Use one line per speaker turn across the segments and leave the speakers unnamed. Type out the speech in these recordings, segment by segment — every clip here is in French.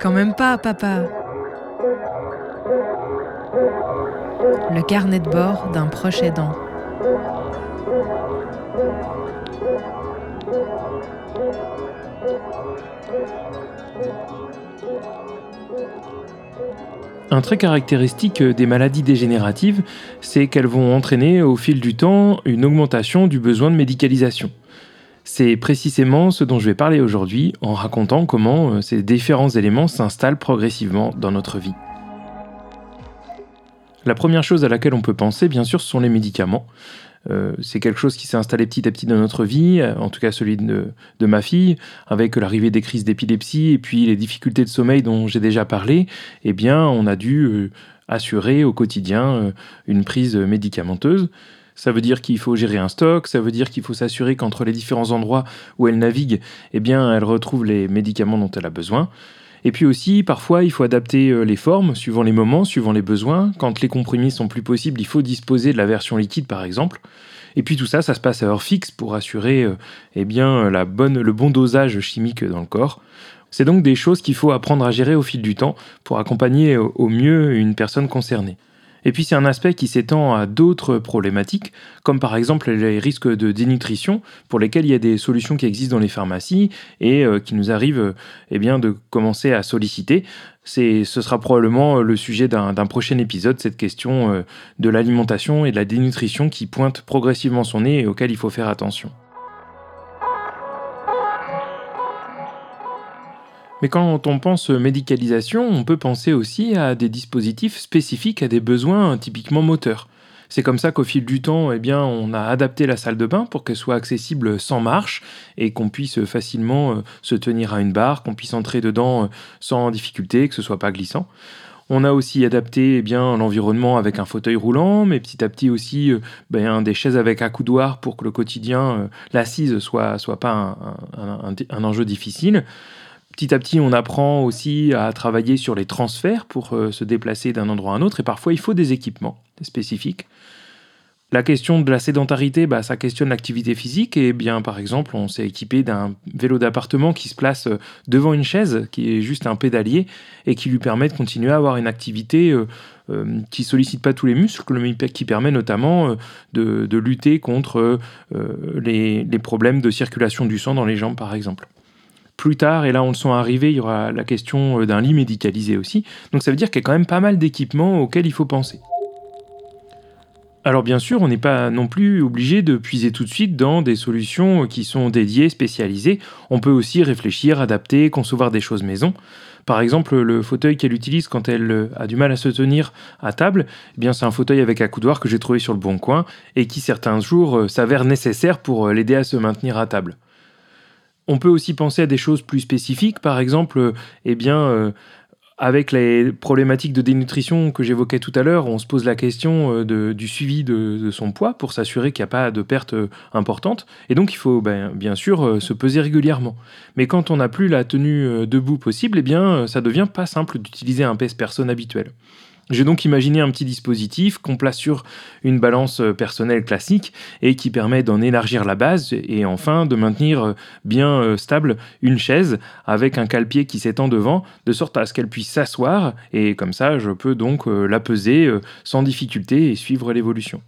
Quand même pas, papa. Le carnet de bord d'un proche aidant.
Un trait caractéristique des maladies dégénératives, c'est qu'elles vont entraîner au fil du temps une augmentation du besoin de médicalisation. C'est précisément ce dont je vais parler aujourd'hui en racontant comment euh, ces différents éléments s'installent progressivement dans notre vie. La première chose à laquelle on peut penser, bien sûr, sont les médicaments. Euh, c'est quelque chose qui s'est installé petit à petit dans notre vie, en tout cas celui de, ma fille, avec l'arrivée des crises d'épilepsie et puis les difficultés de sommeil dont j'ai déjà parlé. Eh bien, on a dû euh, assurer au quotidien une prise médicamenteuse. Ça veut dire qu'il faut gérer un stock, ça veut dire qu'il faut s'assurer qu'entre les différents endroits où elle navigue, eh bien, elle retrouve les médicaments dont elle a besoin. Et puis aussi, parfois, il faut adapter euh, les formes suivant les moments, suivant les besoins. Quand les comprimés sont plus possibles, il faut disposer de la version liquide, par exemple. Et puis tout ça, ça se passe à heure fixe pour assurer euh, eh bien, la bonne, le bon dosage chimique dans le corps. C'est donc des choses qu'il faut apprendre à gérer au fil du temps pour accompagner au mieux une personne concernée. Et puis c'est un aspect qui s'étend à d'autres problématiques, comme par exemple les risques de dénutrition, pour lesquels il y a des solutions qui existent dans les pharmacies et euh, qui nous arrivent eh bien, de commencer à solliciter. ce sera probablement le sujet d'un prochain épisode, cette question euh, de l'alimentation et de la dénutrition qui pointe progressivement son nez et auquel il faut faire attention. Mais quand on pense médicalisation, on peut penser aussi à des dispositifs spécifiques à des besoins typiquement moteurs. C'est comme ça qu'au fil du temps, eh bien, on a adapté la salle de bain pour qu'elle soit accessible sans marche et qu'on puisse facilement euh, se tenir à une barre, qu'on puisse entrer dedans euh, sans difficulté, que ce soit pas glissant. On a aussi adapté eh bien l'environnement avec un fauteuil roulant, mais petit à petit aussi euh, ben, des chaises avec accoudoir pour que le quotidien, l'assise soit soit pas un enjeu difficile. Petit à petit, on apprend aussi à travailler sur les transferts pour euh, se déplacer d'un endroit à un autre, et parfois il faut des équipements spécifiques. La question de la sédentarité, bah, ça questionne l'activité physique, et bien par exemple, on s'est équipé d'un vélo d'appartement qui se place euh, devant une chaise, qui est juste un pédalier, et qui lui permet de continuer à avoir une activité euh, euh qui sollicite pas tous les muscles, mais qui permet notamment de, lutter contre les problèmes de circulation du sang dans les jambes, par exemple. Plus tard, et là on le sent arriver, il y aura la question euh, d'un lit médicalisé aussi. Donc ça veut dire qu'il y a quand même pas mal d'équipements auxquels il faut penser. Alors bien sûr, on n'est pas non plus obligé de puiser tout de suite dans des solutions qui sont dédiées, spécialisées. On peut aussi réfléchir, adapter, concevoir des choses maison. Par exemple, le fauteuil qu'elle utilise quand elle euh, a du mal à se tenir à table, eh bien c'est un fauteuil avec accoudoir que j'ai trouvé sur le bon coin et qui certains jours euh, s'avère nécessaire pour l'aider à se maintenir à table. On peut aussi penser à des choses plus spécifiques, par exemple, euh, eh euh, avec les problématiques de dénutrition que j'évoquais tout à l'heure, on se pose la question euh, du suivi de, son poids pour s'assurer qu'il n'y a pas de perte importante. Et donc, il faut ben, bien sûr se peser régulièrement. Mais quand on n'a plus la tenue debout possible, eh bien, ça devient pas simple d'utiliser un pèse-personne habituel. J'ai donc imaginé un petit dispositif qu'on place sur une balance euh, personnelle classique et qui permet d'en élargir la base et enfin de maintenir euh, bien euh, stable une chaise avec un cale-pied qui s'étend devant de sorte à ce qu'elle puisse s'asseoir et comme ça je peux donc la peser sans difficulté et suivre l'évolution.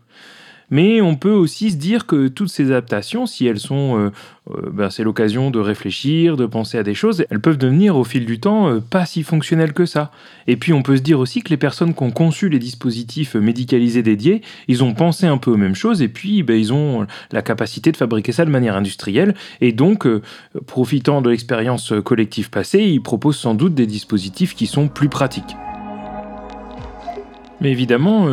Mais on peut aussi se dire que toutes ces adaptations, si elles sont, euh, euh, ben, c'est l'occasion de réfléchir, de penser à des choses, elles peuvent devenir au fil du temps euh, pas si fonctionnelles que ça. Et puis on peut se dire aussi que les personnes qui ont conçu les dispositifs médicalisés dédiés, ils ont pensé un peu aux mêmes choses et puis ben, ils ont la capacité de fabriquer ça de manière industrielle. Et donc, profitant de l'expérience collective passée, ils proposent sans doute des dispositifs qui sont plus pratiques. Mais évidemment,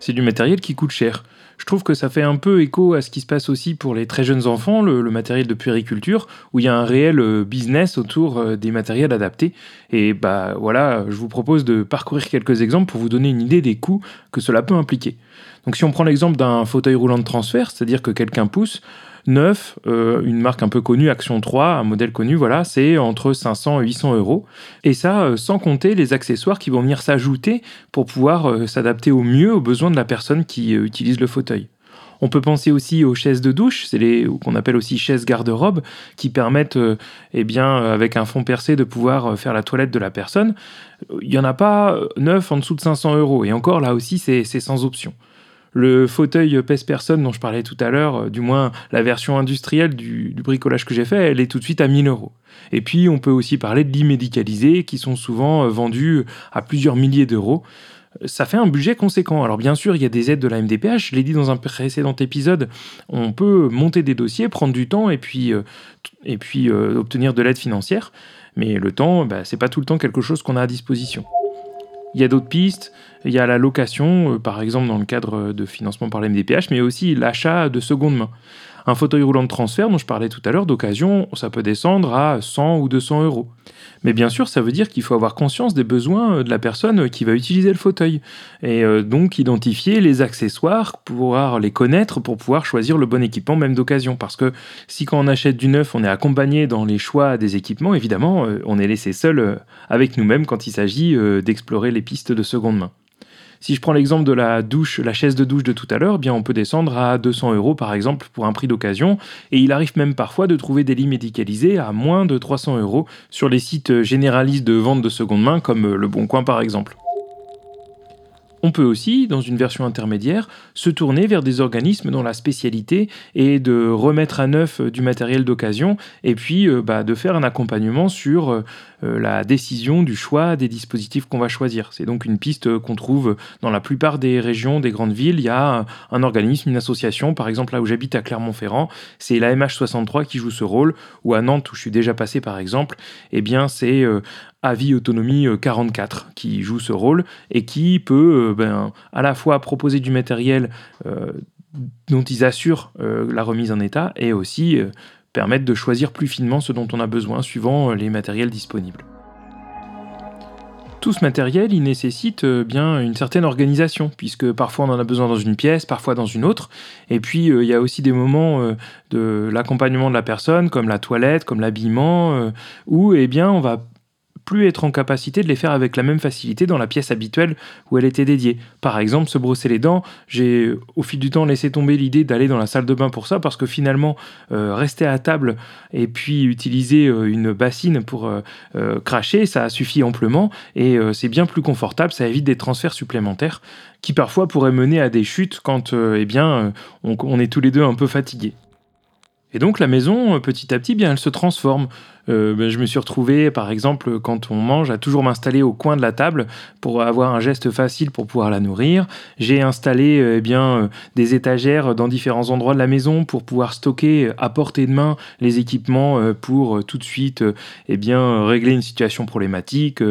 c'est du matériel qui coûte cher je trouve que ça fait un peu écho à ce qui se passe aussi pour les très jeunes enfants, le, matériel de puériculture, où il y a un réel euh, business autour euh, des matériels adaptés. Et bah voilà, je vous propose de parcourir quelques exemples pour vous donner une idée des coûts que cela peut impliquer. Donc si on prend l'exemple d'un fauteuil roulant de transfert, c'est-à-dire que quelqu'un pousse, Neuf, euh, une marque un peu connue, Action 3, un modèle connu, voilà, c'est entre 500 et 800 euros. Et ça, euh, sans compter les accessoires qui vont venir s'ajouter pour pouvoir euh, s'adapter au mieux aux besoins de la personne qui utilise le fauteuil. On peut penser aussi aux chaises de douche, c'est qu'on appelle aussi chaises garde-robe, qui permettent, eh avec un fond percé, de pouvoir faire la toilette de la personne. Il n'y en a pas neuf en dessous de 500 euros, et encore là aussi, c'est sans option. Le fauteuil pèse-personne dont je parlais tout à l'heure, du moins la version industrielle du, bricolage que j'ai fait, elle est tout de suite à 1000 euros. Et puis on peut aussi parler de lits médicalisés qui sont souvent vendus à plusieurs milliers d'euros ça fait un budget conséquent. Alors bien sûr, il y a des aides de la MDPH, je l'ai dit dans un précédent épisode, on peut monter des dossiers, prendre du temps et puis, euh, et puis euh, obtenir de l'aide financière, mais le temps, bah, c'est pas tout le temps quelque chose qu'on a à disposition. Il y a d'autres pistes, il y a la location, euh, par exemple dans le cadre de financement par la MDPH, mais aussi l'achat de seconde main. Un fauteuil roulant de transfert dont je parlais tout à l'heure d'occasion, ça peut descendre à 100 ou 200 euros. Mais bien sûr, ça veut dire qu'il faut avoir conscience des besoins euh, de la personne euh, qui va utiliser le fauteuil. Et euh, donc identifier les accessoires, pouvoir les connaître pour pouvoir choisir le bon équipement, même d'occasion. Parce que si quand on achète du neuf, on est accompagné dans les choix des équipements, évidemment, on est laissé seul avec nous-mêmes quand il s'agit d'explorer les pistes de seconde main. Si je prends l'exemple de la douche, la chaise de douche de tout à l'heure, bien on peut descendre à 200 euros par exemple pour un prix d'occasion, et il arrive même parfois de trouver des lits médicalisés à moins de 300 euros sur les sites généralistes de vente de seconde main comme Le Bon Coin par exemple. On peut aussi, dans une version intermédiaire, se tourner vers des organismes dont la spécialité est de remettre à neuf du matériel d'occasion et puis euh, bah, de faire un accompagnement sur euh, la décision du choix des dispositifs qu'on va choisir. C'est donc une piste qu'on trouve dans la plupart des régions, des grandes villes. Il y a un organisme, une association, par exemple là où j'habite à Clermont-Ferrand, c'est la MH63 qui joue ce rôle, ou à Nantes où je suis déjà passé par exemple, eh bien c'est euh, Avis Autonomie 44 euh, qui joue ce rôle et qui peut euh, ben, à la fois proposer du matériel euh, dont ils assurent la remise en état et aussi permettre de choisir plus finement ce dont on a besoin suivant les matériels disponibles. Tout ce matériel, il nécessite bien une certaine organisation, puisque parfois on en a besoin dans une pièce, parfois dans une autre. Et puis il y a aussi des moments de l'accompagnement de la personne, comme la toilette, comme l'habillement, où eh bien on va être en capacité de les faire avec la même facilité dans la pièce habituelle où elle était dédiée. Par exemple, se brosser les dents, j'ai au fil du temps laissé tomber l'idée d'aller dans la salle de bain pour ça parce que finalement, euh, rester à table et puis utiliser euh, une bassine pour euh, cracher, ça suffit amplement et c'est bien plus confortable, ça évite des transferts supplémentaires qui parfois pourraient mener à des chutes quand eh bien, on est tous les deux un peu fatigués. Et donc la maison, petit à petit, bien, elle se transforme. Euh, ben, je me suis retrouvé, par exemple, quand on mange, à toujours m'installer au coin de la table pour avoir un geste facile pour pouvoir la nourrir. J'ai installé euh, eh bien, euh, des étagères dans différents endroits de la maison pour pouvoir stocker à portée de main les équipements pour tout de suite eh bien, régler une situation problématique,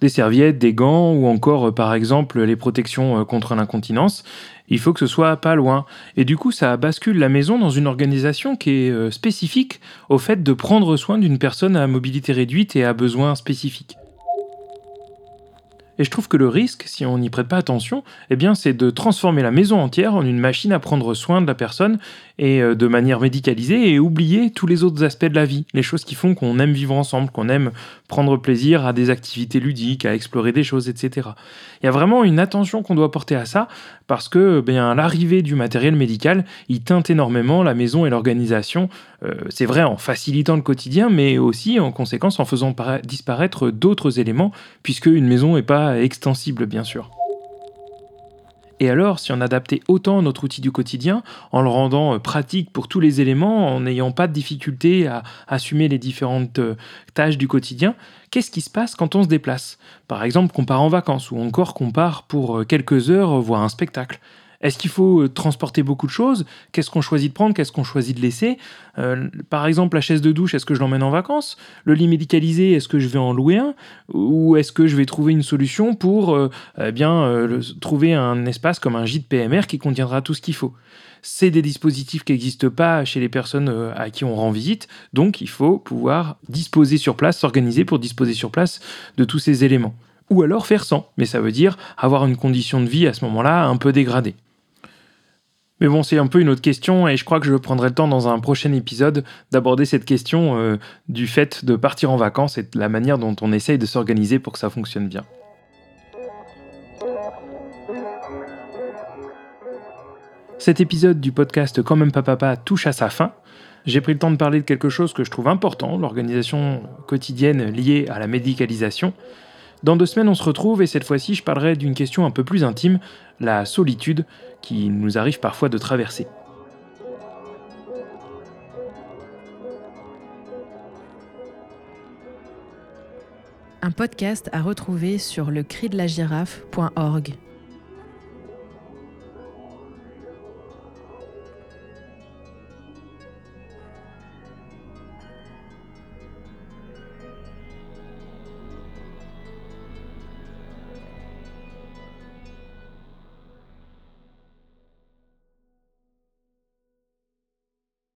des serviettes, des gants ou encore, par exemple, les protections contre l'incontinence il faut que ce soit pas loin. Et du coup, ça bascule la maison dans une organisation qui est spécifique au fait de prendre soin d'une personne à mobilité réduite et à besoins spécifiques. Et je trouve que le risque, si on n'y prête pas attention, eh bien, c'est de transformer la maison entière en une machine à prendre soin de la personne et euh, de manière médicalisée et oublier tous les autres aspects de la vie, les choses qui font qu'on aime vivre ensemble, qu'on aime prendre plaisir à des activités ludiques, à explorer des choses, etc. Il y a vraiment une attention qu'on doit porter à ça parce que bien l'arrivée du matériel médical, il teinte énormément la maison et l'organisation. Euh, c'est vrai en facilitant le quotidien, mais aussi en conséquence en faisant disparaître d'autres éléments, puisque une maison n'est pas extensible bien sûr. Et alors, si on adaptait autant notre outil du quotidien, en le rendant euh, pratique pour tous les éléments, en n'ayant pas de difficulté à assumer les différentes euh, tâches du quotidien, qu'est-ce qui se passe quand on se déplace? Par exemple, qu'on part en vacances ou encore qu'on part pour euh, quelques heures voir un spectacle. Est-ce qu'il faut euh, transporter beaucoup de choses? Qu'est-ce qu'on choisit de prendre? Qu'est-ce qu'on choisit de laisser? Euh, Par exemple, la chaise de douche, est-ce que je l'emmène en vacances? Le lit médicalisé, est-ce que je vais en louer un? Ou est-ce que je vais trouver une solution pour euh, eh bien, trouver un espace comme un gîte PMR qui contiendra tout ce qu'il faut? C'est des dispositifs qui n'existent pas chez les personnes à qui on rend visite, donc il faut pouvoir disposer sur place, s'organiser pour disposer sur place de tous ces éléments. Ou alors faire sans, mais ça veut dire avoir une condition de vie à ce moment-là un peu dégradée. Mais bon, c'est un peu une autre question et je crois que je prendrai le temps dans un prochain épisode d'aborder cette question euh, du fait de partir en vacances et de la manière dont on essaye de s'organiser pour que ça fonctionne bien. Cet épisode du podcast Quand même pas papa touche à sa fin. J'ai pris le temps de parler de quelque chose que je trouve important, l'organisation quotidienne liée à la médicalisation. Dans deux semaines, on se retrouve et cette fois-ci, je parlerai d'une question un peu plus intime, la solitude, qui nous arrive parfois de traverser.
Un podcast à retrouver sur le cri.